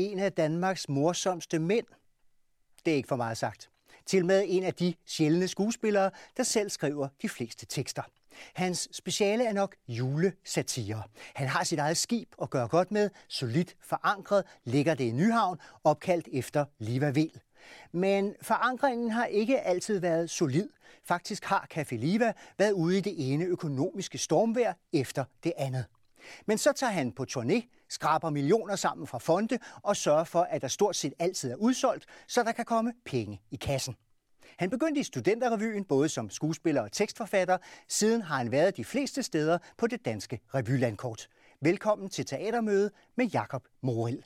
en af Danmarks morsomste mænd. Det er ikke for meget sagt. Til med en af de sjældne skuespillere, der selv skriver de fleste tekster. Hans speciale er nok julesatire. Han har sit eget skib at gøre godt med, solidt forankret, ligger det i Nyhavn, opkaldt efter Liva Vel. Men forankringen har ikke altid været solid. Faktisk har Café Liva været ude i det ene økonomiske stormvær efter det andet. Men så tager han på turné, skraber millioner sammen fra fonde og sørger for, at der stort set altid er udsolgt, så der kan komme penge i kassen. Han begyndte i Studenterrevyen både som skuespiller og tekstforfatter. Siden har han været de fleste steder på det danske revylandkort. Velkommen til Teatermøde med Jakob Moril.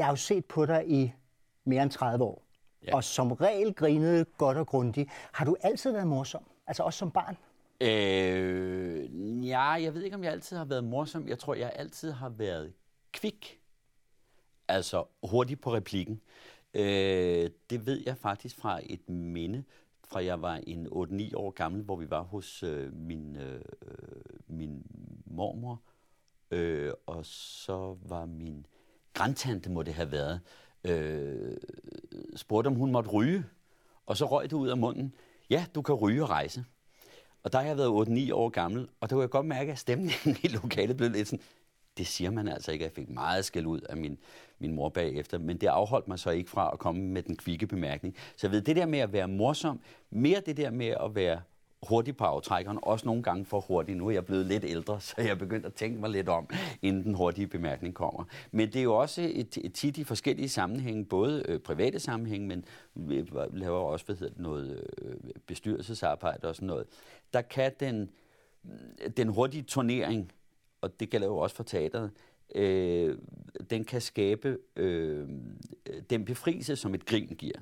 Jeg har jo set på dig i mere end 30 år. Ja. Og som regel grinede godt og grundigt. Har du altid været morsom? Altså også som barn? Øh, ja, jeg ved ikke, om jeg altid har været morsom. Jeg tror, jeg altid har været kvik. Altså hurtig på replikken. Øh, det ved jeg faktisk fra et minde, fra jeg var en 8-9 år gammel, hvor vi var hos øh, min, øh, min mormor. Øh, og så var min grandtante må det have været, øh, spurgte, om hun måtte ryge. Og så røg det ud af munden. Ja, du kan ryge og rejse. Og der har jeg været 8-9 år gammel, og der kunne jeg godt mærke, at stemningen i lokalet blev lidt sådan, det siger man altså ikke. Jeg fik meget skæld ud af min, min mor bagefter, men det afholdt mig så ikke fra at komme med den kvikke bemærkning. Så jeg ved, det der med at være morsom, mere det der med at være hurtigt på aftrækkeren, også nogle gange for hurtigt. Nu er jeg blevet lidt ældre, så jeg er begyndt at tænke mig lidt om, inden den hurtige bemærkning kommer. Men det er jo også et, et tit i forskellige sammenhænge, både øh, private sammenhænge, men vi laver også hvad hedder det, noget øh, bestyrelsesarbejde og sådan noget. Der kan den, den hurtige turnering, og det gælder jo også for teateret, øh, den kan skabe øh, den befrielse, som et grin giver.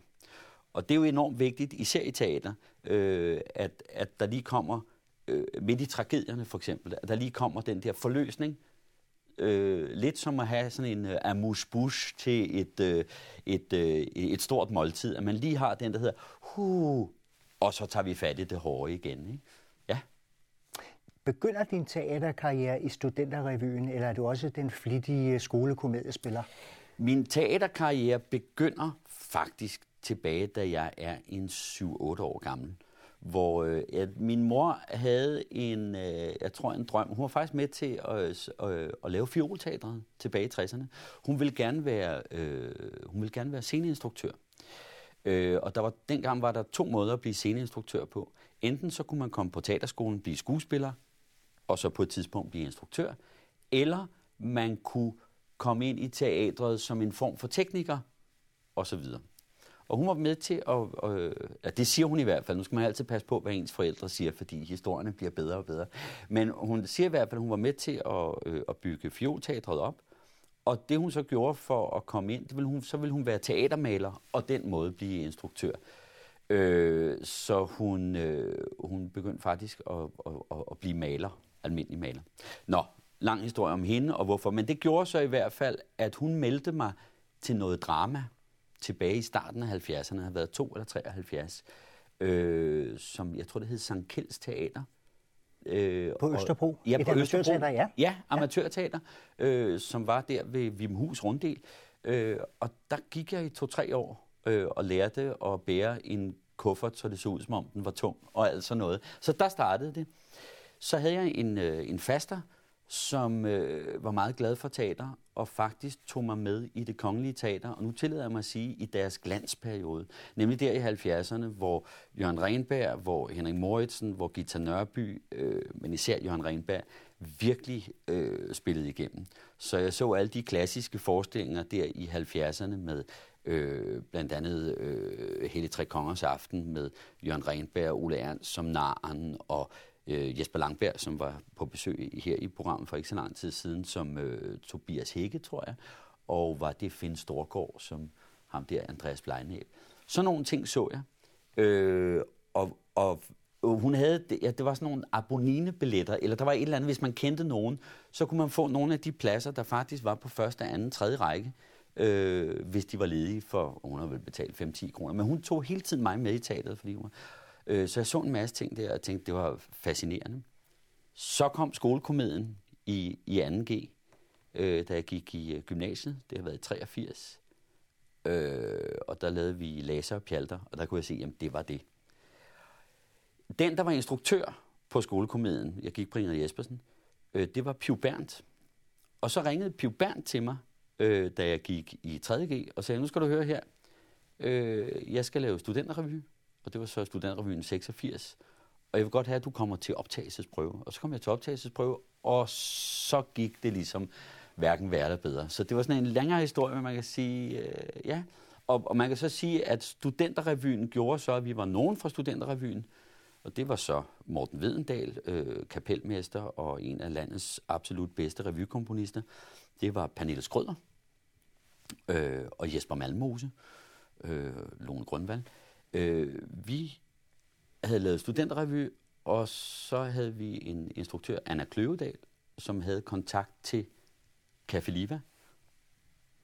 Og det er jo enormt vigtigt, især i teater, øh, at, at der lige kommer, øh, midt i tragedierne for eksempel, at der lige kommer den der forløsning, øh, lidt som at have sådan en uh, amuse-bouche til et, uh, et, uh, et stort måltid, at man lige har den, der hedder, huh, og så tager vi fat i det hårde igen. Ikke? Ja. Begynder din teaterkarriere i Studenterrevyen, eller er du også den flittige skolekomediespiller? Min teaterkarriere begynder faktisk tilbage, da jeg er en 7-8 år gammel hvor øh, at min mor havde en, øh, jeg tror en drøm. Hun var faktisk med til at, øh, øh at lave fiolteatret tilbage i 60'erne. Hun ville gerne være, øh, hun ville gerne være sceneinstruktør. Øh, og der var, dengang var der to måder at blive sceneinstruktør på. Enten så kunne man komme på teaterskolen, blive skuespiller, og så på et tidspunkt blive instruktør. Eller man kunne komme ind i teatret som en form for tekniker, og så videre. Og hun var med til at, øh, ja, det siger hun i hvert fald, nu skal man altid passe på, hvad ens forældre siger, fordi historierne bliver bedre og bedre. Men hun siger i hvert fald, at hun var med til at, øh, at bygge fjolteatret op, og det hun så gjorde for at komme ind, det ville hun, så ville hun være teatermaler, og den måde blive instruktør. Øh, så hun, øh, hun begyndte faktisk at, at, at, at blive maler, almindelig maler. Nå, lang historie om hende og hvorfor, men det gjorde så i hvert fald, at hun meldte mig til noget drama, tilbage i starten af 70'erne, har været to eller 73, øh, som jeg tror, det hed Sankt Kjelds Teater. Øh, på Østerbro? Og, ja, Et på Østerbro. ja. Ja, amatørteater, øh, som var der ved Vimhus Runddel. Øh, og der gik jeg i to-tre år øh, og lærte at bære en kuffert, så det så ud, som om den var tung, og alt sådan noget. Så der startede det. Så havde jeg en, øh, en faster, som øh, var meget glad for teater, og faktisk tog mig med i det kongelige teater, og nu tillader jeg mig at sige, i deres glansperiode. Nemlig der i 70'erne, hvor Jørgen Renberg, hvor Henrik Moritzen, hvor Gita Nørby, øh, men især Jørgen Renberg, virkelig øh, spillede igennem. Så jeg så alle de klassiske forestillinger der i 70'erne med øh, blandt andet øh, Hele Tre Kongers Aften med Jørgen Renberg og Ole Ernst som naren, og øh, Jesper Langberg, som var på besøg her i programmet for ikke så lang tid siden, som øh, Tobias Hække, tror jeg, og var det Finn Storgård, som ham der, Andreas Blejnæb. Så nogle ting så jeg. Øh, og, og hun havde, det, ja, det var sådan nogle abonine-billetter, eller der var et eller andet, hvis man kendte nogen, så kunne man få nogle af de pladser, der faktisk var på første, anden, tredje række, øh, hvis de var ledige for, hun havde vel betalt 5-10 kroner. Men hun tog hele tiden mig med i teateret, fordi hun var, øh, så jeg så en masse ting der, og tænkte, det var fascinerende. Så kom skolekomedien i, i 2G, øh, da jeg gik i øh, gymnasiet. Det har været i 83. Øh, og der lavede vi laser og pjalter, og der kunne jeg se, at det var det. Den, der var instruktør på skolekomedien, jeg gik på Ingrid Jespersen, øh, det var Piu Berndt. Og så ringede Piu Berndt til mig, øh, da jeg gik i 3.G, og sagde, nu skal du høre her, øh, jeg skal lave studenterrevy, og det var så Studentrevyen 86, og jeg vil godt have, at du kommer til optagelsesprøve. Og så kom jeg til optagelsesprøve, og så gik det ligesom hverken værre eller bedre. Så det var sådan en længere historie, man kan sige, øh, ja. Og, og man kan så sige, at studenterrevyen gjorde så, at vi var nogen fra studenterrevyen, og det var så Morten Vedendal, øh, kapelmester og en af landets absolut bedste revykomponister. Det var Pernille Skrøder øh, og Jesper Malmose, øh, Lone Grønvald. Øh, vi havde lavet studenterrevy, og så havde vi en instruktør, Anna Kløvedal, som havde kontakt til Café Liva.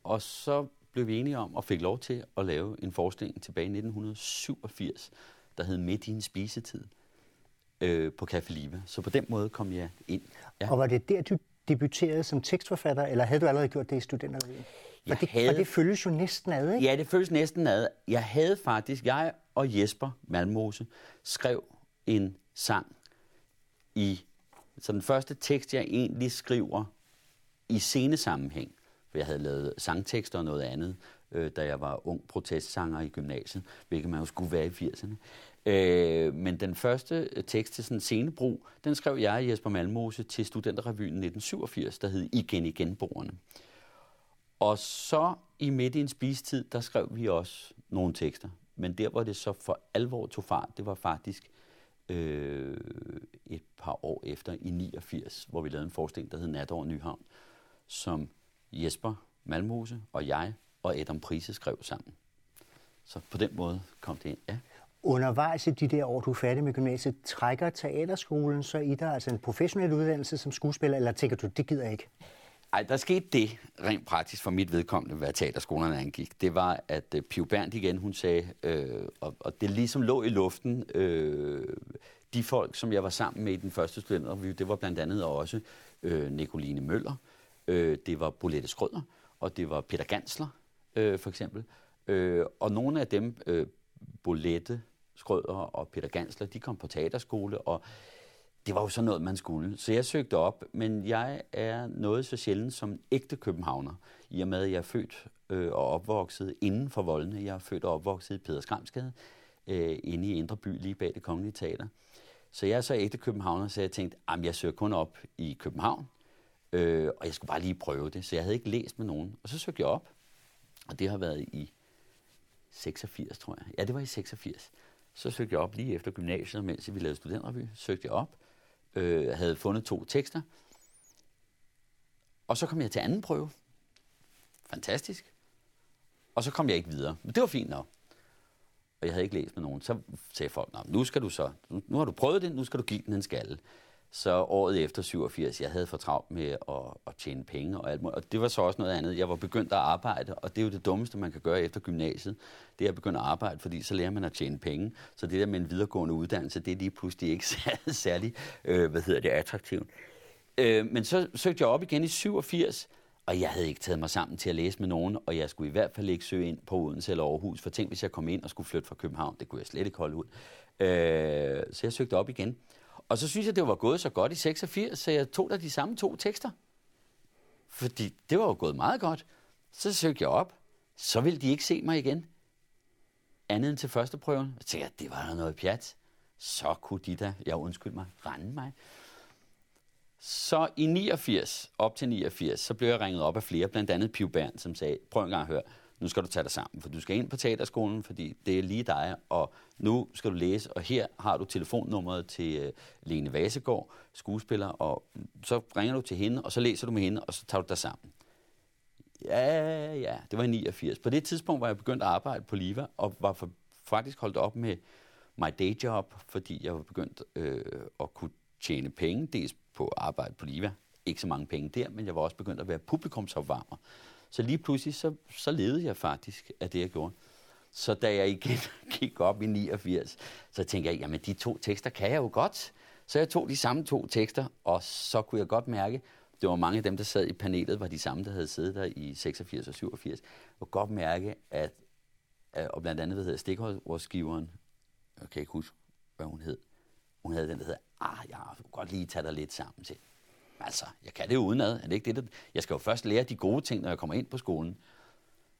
Og så blev vi enige om og fik lov til at lave en forestilling tilbage i 1987, der hed Midt i en spisetid øh, på Café Liva. Så på den måde kom jeg ind. Ja. Og var det der, du debuterede som tekstforfatter, eller havde du allerede gjort det i studenterrevyen? For det, havde... for det føles jo næsten ad, ikke? Ja, det føles næsten ad. Jeg havde faktisk, jeg og Jesper Malmose skrev en sang i, så den første tekst, jeg egentlig skriver i scenesammenhæng, for jeg havde lavet sangtekster og noget andet, øh, da jeg var ung protestsanger i gymnasiet, hvilket man jo skulle være i 80'erne. Øh, men den første tekst til sådan en scenebrug, den skrev jeg Jesper Malmose til Studenterrevyen 1987, der hed Igen igen borerne. Og så i midt i en spistid, der skrev vi også nogle tekster. Men der, hvor det så for alvor tog fart, det var faktisk øh, et par år efter i 89, hvor vi lavede en forestilling, der hed Nat over Nyhavn, som Jesper Malmose og jeg og Adam Prise skrev sammen. Så på den måde kom det ind, ja. Undervejs i de der år, du er færdig med gymnasiet, trækker teaterskolen så i dig, altså en professionel uddannelse som skuespiller, eller tænker du, det gider jeg ikke? Ej, der skete det rent praktisk for mit vedkommende, hvad teaterskolerne angik. Det var, at øh, Piu Berndt igen, hun sagde, øh, og, og det ligesom lå i luften, øh, de folk, som jeg var sammen med i den første studenterrevy, det var blandt andet også øh, Nicoline Møller, øh, det var Bolette Skrøder, og det var Peter Gansler, øh, for eksempel. Øh, og nogle af dem, øh, Bolette, Skrøder og Peter Gansler, de kom på teaterskole, og det var jo sådan noget, man skulle. Så jeg søgte op, men jeg er noget så sjældent som ægte københavner, i og med, at jeg er født øh, og opvokset inden for voldene. Jeg er født og opvokset i Pederskramsgade, øh, inde i Indre By, lige bag det kongelige teater. Så jeg er så ægte københavner, så jeg tænkte, at jeg søger kun op i København, øh, og jeg skulle bare lige prøve det. Så jeg havde ikke læst med nogen. Og så søgte jeg op, og det har været i 86, tror jeg. Ja, det var i 86. Så søgte jeg op lige efter gymnasiet, mens vi lavede studenterby, Søgte jeg op, øh, havde fundet to tekster. Og så kom jeg til anden prøve. Fantastisk. Og så kom jeg ikke videre. Men det var fint nok. Og jeg havde ikke læst med nogen. Så sagde folk, nu skal du så, nu har du prøvet det, nu skal du give den en skalle. Så året efter 87, jeg havde for travlt med at, at tjene penge og alt muligt. Og det var så også noget andet. Jeg var begyndt at arbejde, og det er jo det dummeste, man kan gøre efter gymnasiet. Det er at begynde at arbejde, fordi så lærer man at tjene penge. Så det der med en videregående uddannelse, det er lige pludselig ikke særlig, øh, hvad hedder det, attraktivt. Øh, men så søgte jeg op igen i 87, og jeg havde ikke taget mig sammen til at læse med nogen, og jeg skulle i hvert fald ikke søge ind på Odense eller Aarhus, for tænk, hvis jeg kom ind og skulle flytte fra København, det kunne jeg slet ikke holde ud. Øh, så jeg søgte op igen. Og så synes jeg, det var gået så godt i 86, så jeg tog da de samme to tekster. Fordi det var jo gået meget godt. Så søgte jeg op. Så ville de ikke se mig igen. Andet end til første prøven. Så tænkte, jeg, det var noget pjat. Så kunne de da, jeg undskyld mig, rende mig. Så i 89, op til 89, så blev jeg ringet op af flere, blandt andet Piu Bern, som sagde, prøv en gang at høre, nu skal du tage dig sammen, for du skal ind på teaterskolen, fordi det er lige dig, og nu skal du læse, og her har du telefonnummeret til uh, Lene Vasegård, skuespiller, og så ringer du til hende, og så læser du med hende, og så tager du dig sammen. Ja, ja, det var i 89. På det tidspunkt var jeg begyndt at arbejde på Liva, og var for, faktisk holdt op med, my day job, fordi jeg var begyndt øh, at kunne tjene penge, dels på arbejde på Liva, ikke så mange penge der, men jeg var også begyndt at være publikumsopvarmer. Så lige pludselig, så, så levede jeg faktisk af det, jeg gjorde. Så da jeg igen gik op i 89, så tænkte jeg, jamen de to tekster kan jeg jo godt. Så jeg tog de samme to tekster, og så kunne jeg godt mærke, det var mange af dem, der sad i panelet, var de samme, der havde siddet der i 86 og 87. Jeg kunne godt mærke, at, og blandt andet, hvad hedder stikårsgiveren, jeg kan ikke huske, hvad hun hed, hun havde den, der hedder, ah, jeg kunne godt lige tage dig lidt sammen til. Altså, jeg kan det jo udenad. Er det ikke det, der... Jeg skal jo først lære de gode ting, når jeg kommer ind på skolen.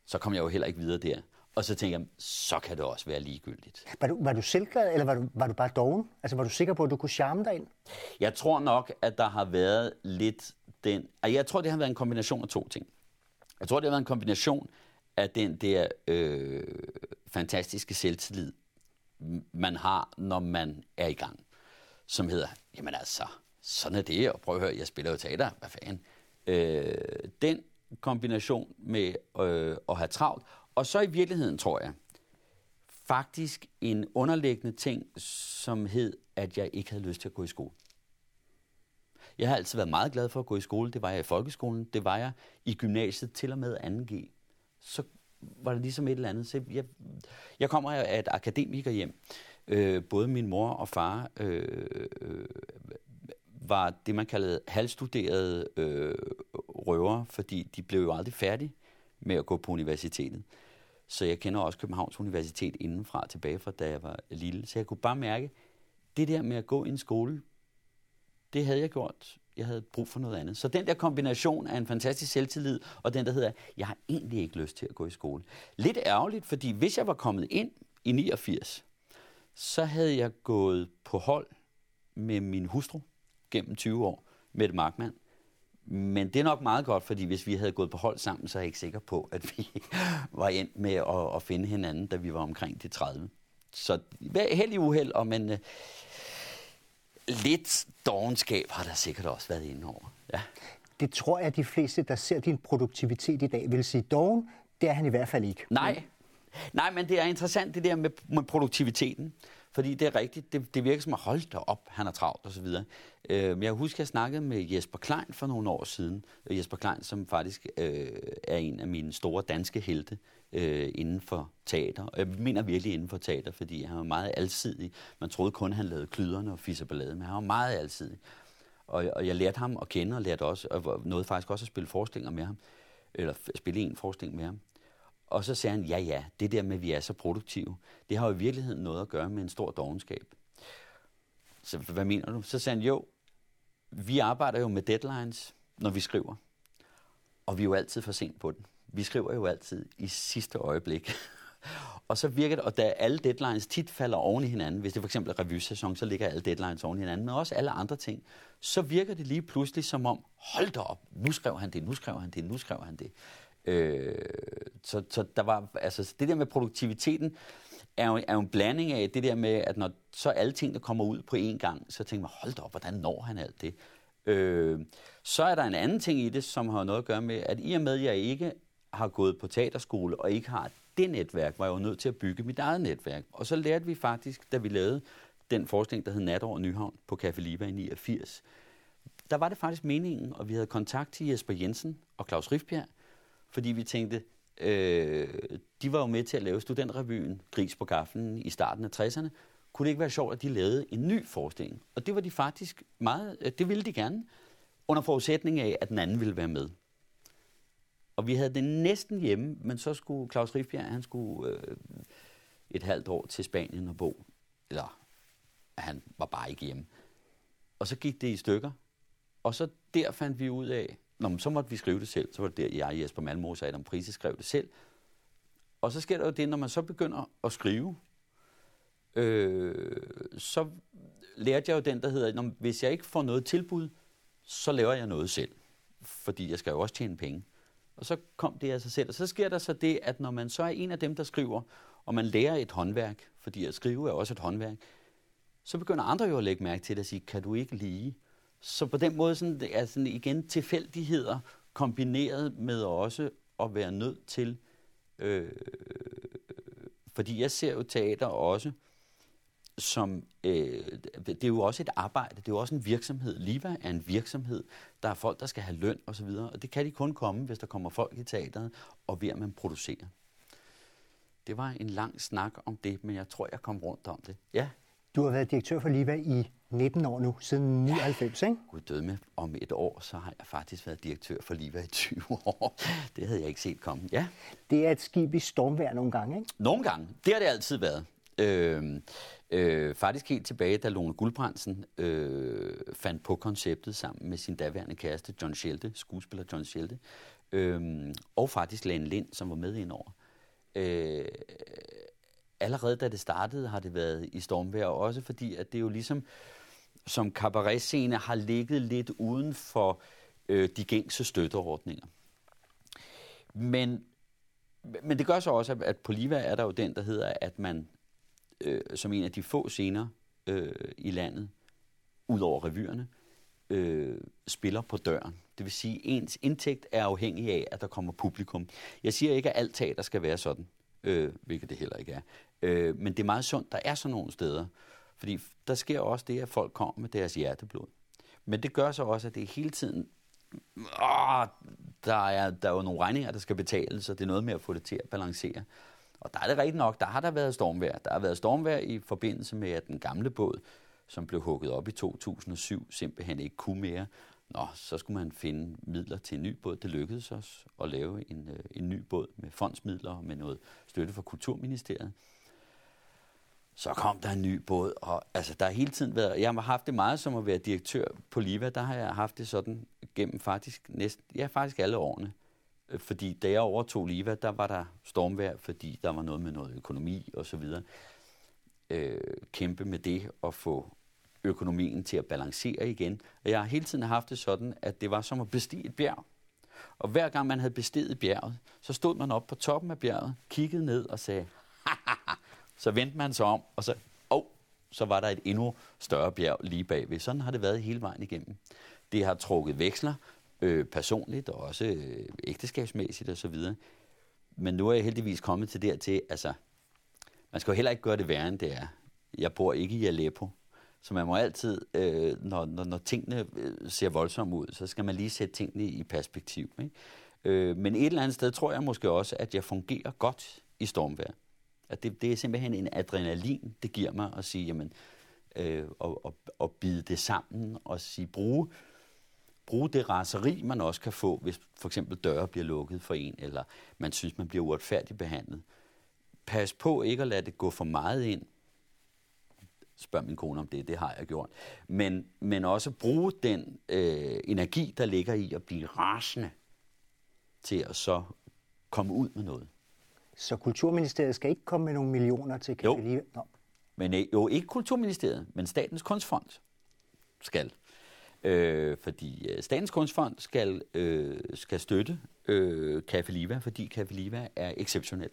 Så kommer jeg jo heller ikke videre der. Og så tænker jeg, så kan det også være ligegyldigt. Var du, var du selvglad, eller var du, var du bare doven? Altså, var du sikker på, at du kunne charme dig ind? Jeg tror nok, at der har været lidt den... Jeg tror, det har været en kombination af to ting. Jeg tror, det har været en kombination af den der øh, fantastiske selvtillid, man har, når man er i gang. Som hedder, jamen altså, sådan er det, og prøv at høre, jeg spiller jo teater, hvad fanden. Øh, den kombination med øh, at have travlt, og så i virkeligheden, tror jeg, faktisk en underliggende ting, som hed, at jeg ikke havde lyst til at gå i skole. Jeg har altid været meget glad for at gå i skole. Det var jeg i folkeskolen. Det var jeg i gymnasiet til og med 2G. Så var det ligesom et eller andet. Så jeg, jeg kommer af et akademiker hjem. Øh, både min mor og far øh, øh var det, man kaldede halvstuderede øh, røver, fordi de blev jo aldrig færdige med at gå på universitetet. Så jeg kender også Københavns Universitet indenfra, tilbage fra da jeg var lille. Så jeg kunne bare mærke, det der med at gå i en skole, det havde jeg gjort. Jeg havde brug for noget andet. Så den der kombination af en fantastisk selvtillid, og den der hedder, jeg har egentlig ikke lyst til at gå i skole. Lidt ærgerligt, fordi hvis jeg var kommet ind i 89, så havde jeg gået på hold med min hustru gennem 20 år, med et Markmann. Men det er nok meget godt, fordi hvis vi havde gået på hold sammen, så er jeg ikke sikker på, at vi var endt med at, at finde hinanden, da vi var omkring de 30. Så heldig uheld, og men uh, lidt dogenskab har der sikkert også været inde over. Ja. Det tror jeg, at de fleste, der ser din produktivitet i dag, vil sige, dogen, det er han i hvert fald ikke. Nej, Nej, men det er interessant det der med, med produktiviteten. Fordi det er rigtigt, det, det virker som at holde dig op, han er travlt osv. Øh, men jeg husker, jeg snakkede med Jesper Klein for nogle år siden. Øh, Jesper Klein, som faktisk øh, er en af mine store danske helte øh, inden for teater. Og jeg mener virkelig inden for teater, fordi han var meget alsidig. Man troede kun, han lavede klyderne og fisseballade, men han var meget alsidig. Og, og jeg lærte ham at kende, og lærte også, og nåede faktisk også at spille forestillinger med ham. Eller spille en forestilling med ham. Og så sagde han, ja ja, det der med, at vi er så produktive, det har jo i virkeligheden noget at gøre med en stor dogenskab. Så hvad mener du? Så sagde han, jo, vi arbejder jo med deadlines, når vi skriver. Og vi er jo altid for sent på den. Vi skriver jo altid i sidste øjeblik. og så virker det, og da alle deadlines tit falder oven i hinanden, hvis det for eksempel er revysæson, så ligger alle deadlines oven i hinanden, men også alle andre ting, så virker det lige pludselig som om, hold da op, nu skrev han det, nu skrev han det, nu skrev han det. Øh, så, så der var, altså det der med produktiviteten er jo, er jo en blanding af det der med, at når så alle tingene kommer ud på én gang, så tænker man, hold da op, hvordan når han alt det? Øh, så er der en anden ting i det, som har noget at gøre med, at i og med, at jeg ikke har gået på teaterskole og ikke har det netværk, var jeg jo nødt til at bygge mit eget netværk. Og så lærte vi faktisk, da vi lavede den forskning, der hed Nat over Nyhavn på Café Liva i 89, der var det faktisk meningen, og vi havde kontakt til Jesper Jensen og Claus Rifbjerg, fordi vi tænkte, øh, de var jo med til at lave studentrevyen Gris på Gaffelen i starten af 60'erne. Kunne det ikke være sjovt, at de lavede en ny forestilling? Og det var de faktisk meget, øh, det ville de gerne, under forudsætning af, at den anden ville være med. Og vi havde det næsten hjemme, men så skulle Claus Rifbjerg, han skulle øh, et halvt år til Spanien og bo. Eller han var bare ikke hjemme. Og så gik det i stykker. Og så der fandt vi ud af, Nå, men så måtte vi skrive det selv. Så var det der, jeg, Jesper Malmos og Adam Prise skrev det selv. Og så sker der jo det, når man så begynder at skrive, øh, så lærte jeg jo den, der hedder, hvis jeg ikke får noget tilbud, så laver jeg noget selv. Fordi jeg skal jo også tjene penge. Og så kom det af sig selv. Og så sker der så det, at når man så er en af dem, der skriver, og man lærer et håndværk, fordi at skrive er også et håndværk, så begynder andre jo at lægge mærke til det og sige, kan du ikke lige? Så på den måde sådan, det er sådan igen tilfældigheder kombineret med også at være nødt til, øh, fordi jeg ser jo teater også som øh, det er jo også et arbejde, det er jo også en virksomhed. Liva er en virksomhed, der er folk, der skal have løn osv., og, og det kan de kun komme, hvis der kommer folk i teateret, og ved at man producerer. Det var en lang snak om det, men jeg tror, jeg kom rundt om det. Ja. Du har været direktør for Liva i 19 år nu, siden 99, ikke? Gud død med. Om et år, så har jeg faktisk været direktør for Liva i 20 år. Det havde jeg ikke set komme. Ja. Det er et skib i stormvær nogle gange, ikke? Nogle gange. Det har det altid været. Øh, øh, faktisk helt tilbage, da Lone Guldbrandsen øh, fandt på konceptet sammen med sin daværende kæreste, John Schelte, skuespiller John Schelte, øh, og faktisk Lane Lind, som var med indover. Øh, allerede da det startede, har det været i stormvejr, også fordi, at det jo ligesom som cabaret-scene har ligget lidt uden for øh, de gængse støtteordninger. Men, men det gør så også, at på Liva er der jo den, der hedder, at man øh, som en af de få scener øh, i landet, ud over revyerne, øh, spiller på døren. Det vil sige, at ens indtægt er afhængig af, at der kommer publikum. Jeg siger ikke, at alt teater skal være sådan, øh, hvilket det heller ikke er. Øh, men det er meget sundt, der er sådan nogle steder. Fordi der sker også det, at folk kommer med deres hjerteblod. Men det gør så også, at det hele tiden... Åh, der, er, der er jo nogle regninger, der skal betales, og det er noget med at få det til at balancere. Og der er det rigtigt nok, der har der været stormvær. Der har været stormvær i forbindelse med, at den gamle båd, som blev hugget op i 2007, simpelthen ikke kunne mere. Nå, så skulle man finde midler til en ny båd. Det lykkedes os at lave en, øh, en ny båd med fondsmidler og med noget støtte fra Kulturministeriet. Så kom der en ny båd, og altså, der har hele tiden været... Jeg har haft det meget som at være direktør på Liva. Der har jeg haft det sådan gennem faktisk næsten... Ja, faktisk alle årene. Øh, fordi da jeg overtog Liva, der var der stormvær, fordi der var noget med noget økonomi og så videre. Øh, kæmpe med det og få økonomien til at balancere igen. Og jeg har hele tiden haft det sådan, at det var som at bestige et bjerg. Og hver gang man havde bestiget bjerget, så stod man op på toppen af bjerget, kiggede ned og sagde, så vendte man sig om, og så, oh, så var der et endnu større bjerg lige bagved. Sådan har det været hele vejen igennem. Det har trukket veksler, øh, personligt og også øh, ægteskabsmæssigt og så videre. Men nu er jeg heldigvis kommet til dertil, altså, man skal jo heller ikke gøre det værre, end det er. Jeg bor ikke i Aleppo, så man må altid, øh, når, når, når tingene øh, ser voldsomme ud, så skal man lige sætte tingene i perspektiv. Ikke? Øh, men et eller andet sted tror jeg måske også, at jeg fungerer godt i stormvejr. At det, det er simpelthen en adrenalin, det giver mig at sige, jamen, øh, og, og, og bide det sammen og sige, bruge bruge det raseri, man også kan få, hvis for eksempel døre bliver lukket for en, eller man synes, man bliver uretfærdigt behandlet. Pas på ikke at lade det gå for meget ind. Spørg min kone om det, det har jeg gjort. Men, men også bruge den øh, energi, der ligger i at blive rasende, til at så komme ud med noget. Så Kulturministeriet skal ikke komme med nogle millioner til Café Jo, Nå. men øh, jo ikke Kulturministeriet, men Statens Kunstfond skal. Øh, fordi øh, Statens Kunstfond skal, øh, skal støtte øh, Café Liva, fordi Café Liva er exceptionel.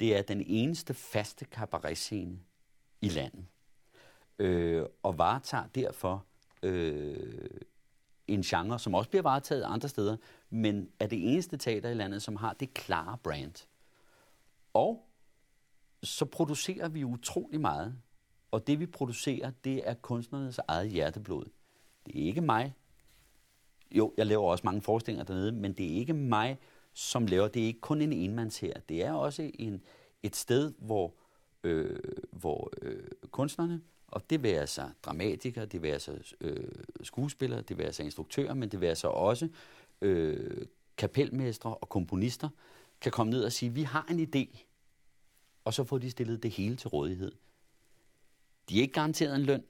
Det er den eneste faste cabaret-scene i landet. Øh, og varetager derfor øh, en genre, som også bliver varetaget andre steder, men er det eneste teater i landet, som har det klare brand. Og så producerer vi utrolig meget, og det vi producerer, det er kunstnernes eget hjerteblod. Det er ikke mig. Jo, jeg laver også mange forestillinger dernede, men det er ikke mig, som laver. Det er ikke kun en enmands her. Det er også en, et sted, hvor, øh, hvor øh, kunstnerne, og det vil sig dramatikere, det vil sig øh, skuespillere, det vil sig instruktører, men det vil sig også øh, kapelmestre og komponister, kan komme ned og sige, vi har en idé, og så får de stillet det hele til rådighed. De er ikke garanteret en løn,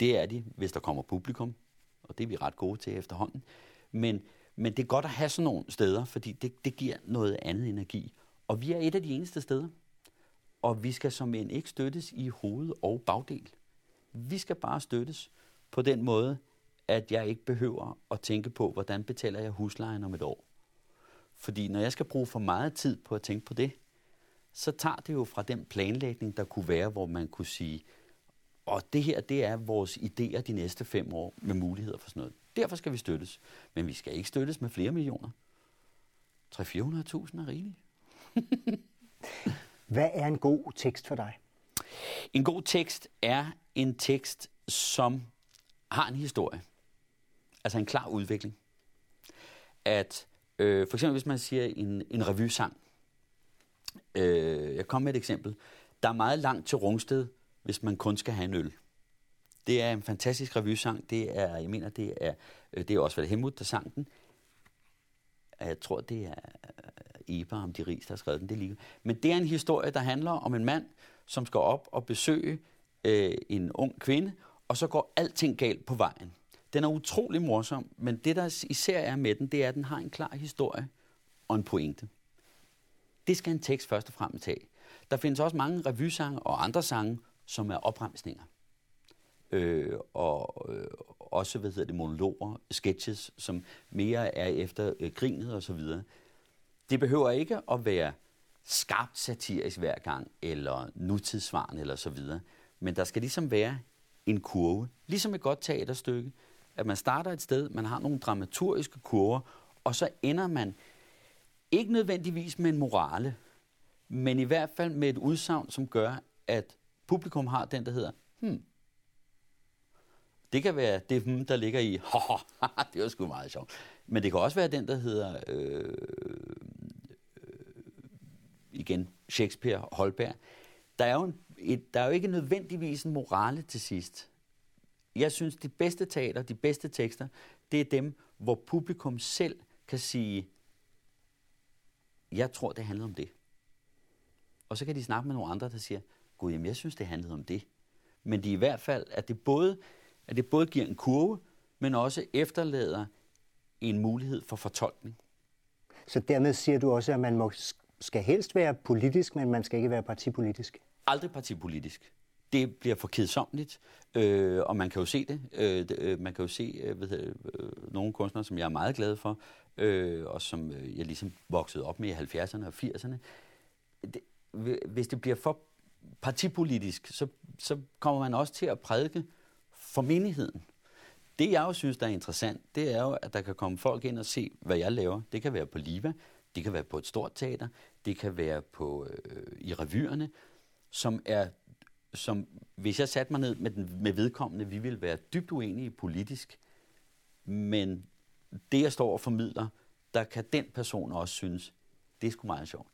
det er de, hvis der kommer publikum, og det er vi ret gode til efterhånden. Men, men det er godt at have sådan nogle steder, fordi det, det giver noget andet energi. Og vi er et af de eneste steder. Og vi skal som en ikke støttes i hoved og bagdel. Vi skal bare støttes på den måde, at jeg ikke behøver at tænke på, hvordan betaler jeg huslejen om et år. Fordi når jeg skal bruge for meget tid på at tænke på det, så tager det jo fra den planlægning, der kunne være, hvor man kunne sige, og det her, det er vores idéer de næste fem år med muligheder for sådan noget. Derfor skal vi støttes. Men vi skal ikke støttes med flere millioner. 300-400.000 er rigeligt. Hvad er en god tekst for dig? En god tekst er en tekst, som har en historie. Altså en klar udvikling. At øh, for eksempel hvis man siger en, en revysang. Øh, jeg kommer med et eksempel. Der er meget langt til Rungsted, hvis man kun skal have en øl. Det er en fantastisk revysang. Det er, jeg mener, det er, øh, det er også Osvald der sang den. Jeg tror, det er øh, Eber om de rig, der har skrevet den. Det lige. Men det er en historie, der handler om en mand, som skal op og besøge øh, en ung kvinde, og så går alting galt på vejen. Den er utrolig morsom, men det, der især er med den, det er, at den har en klar historie og en pointe. Det skal en tekst først og fremmest tage. Der findes også mange revysange og andre sange, som er opremsninger. Øh, og øh, også hvad hedder det, monologer, sketches, som mere er efter øh, grinet og så videre. Det behøver ikke at være skarpt satirisk hver gang, eller nutidssvarende, eller så videre. Men der skal ligesom være en kurve, ligesom et godt teaterstykke, at man starter et sted, man har nogle dramaturgiske kurver, og så ender man ikke nødvendigvis med en morale, men i hvert fald med et udsagn, som gør, at publikum har den, der hedder, hmm, det kan være det, hmm, der ligger i, det var sgu meget sjovt. Men det kan også være den, der hedder, øh, øh, igen, Shakespeare, Holberg. Der er, jo en, et, der er jo ikke nødvendigvis en morale til sidst. Jeg synes, de bedste teater, de bedste tekster, det er dem, hvor publikum selv kan sige, jeg tror, det handlede om det. Og så kan de snakke med nogle andre, der siger, gud, jamen, jeg synes, det handlede om det. Men de i hvert fald, at det både, at det både giver en kurve, men også efterlader en mulighed for fortolkning. Så dermed siger du også, at man må, skal helst være politisk, men man skal ikke være partipolitisk? Aldrig partipolitisk. Det bliver for kedsomligt, øh, og man kan jo se det. Øh, øh man kan jo se øh, ved, øh, nogle kunstnere, som jeg er meget glad for, øh, og som øh, jeg ligesom voksede op med i 70'erne og 80'erne. Det, hvis det bliver for partipolitisk, så, så kommer man også til at prædike for menigheden. Det jeg jo synes, der er interessant, det er jo, at der kan komme folk ind og se, hvad jeg laver. Det kan være på Liva, det kan være på et stort teater, det kan være på øh, i revyerne, som er, som hvis jeg satte mig ned med, den, med vedkommende, vi ville være dybt uenige politisk, men det jeg står og formidler, der kan den person også synes, det er sgu meget sjovt.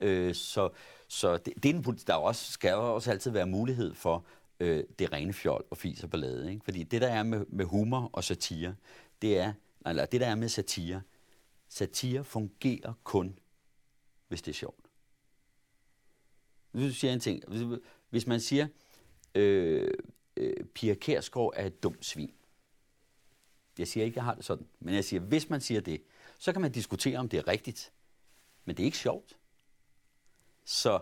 Øh, så så det, det er en, der også, skal også altid være mulighed for øh, det rene fjol og fis og ballade. Ikke? Fordi det, der er med, med humor og satire, det er, eller det, der er med satire, satire fungerer kun, hvis det er sjovt. Nu du jeg en ting, hvis man siger, øh, øh, Pia Kærsgaard er et dumt svin. Jeg siger ikke, jeg har det sådan, men jeg siger, hvis man siger det, så kan man diskutere, om det er rigtigt. Men det er ikke sjovt. Så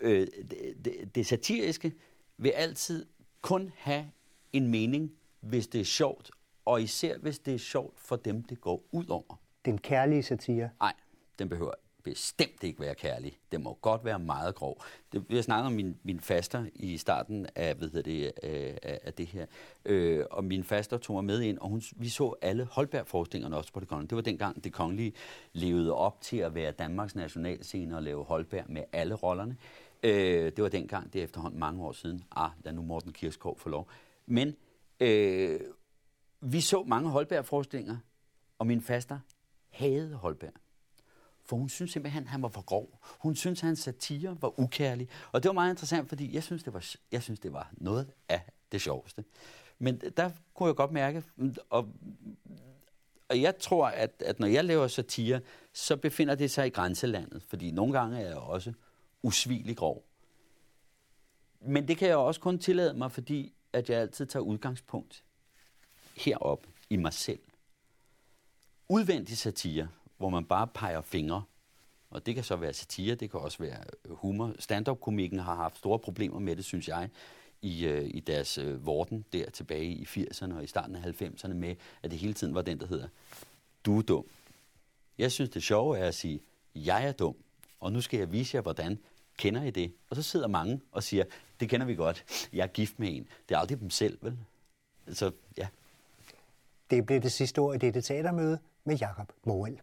øh, det, det, det satiriske vil altid kun have en mening, hvis det er sjovt, og især hvis det er sjovt for dem, det går ud over. Den kærlige satire? Nej, den behøver bestemt ikke være kærlig. Det må godt være meget grov. Det, har snakket om min, min faster i starten af, hvad det, af, af det her. Øh, og min faster tog mig med ind, og hun, vi så alle Holberg-forestillingerne også på det kongelige. Det var dengang, det kongelige levede op til at være Danmarks nationalscene og lave Holberg med alle rollerne. Øh, det var dengang, det er efterhånden mange år siden. Ah, da nu Morten Kirskov få lov. Men øh, vi så mange Holberg-forestillinger, og min faster havde Holberg. For hun synes simpelthen, at han var for grov. Hun synes, at hans satire var ukærlig. Og det var meget interessant, fordi jeg synes, det var, jeg synes, det var noget af det sjoveste. Men der kunne jeg godt mærke, og, og jeg tror, at, at når jeg laver satire, så befinder det sig i grænselandet. Fordi nogle gange er jeg også usvigelig grov. Men det kan jeg også kun tillade mig, fordi at jeg altid tager udgangspunkt herop i mig selv. Udvendig satire, hvor man bare peger fingre, og det kan så være satire, det kan også være øh, humor. Stand-up-komikken har haft store problemer med det, synes jeg, i, øh, i deres øh, vorden der tilbage i 80'erne og i starten af 90'erne med, at det hele tiden var den, der hedder, du er dum. Jeg synes, det sjove er at sige, jeg er dum, og nu skal jeg vise jer, hvordan kender I det? Og så sidder mange og siger, det kender vi godt, jeg er gift med en. Det er aldrig dem selv, vel? Så ja. Det blev det sidste ord i dette teatermøde med Jakob Morel.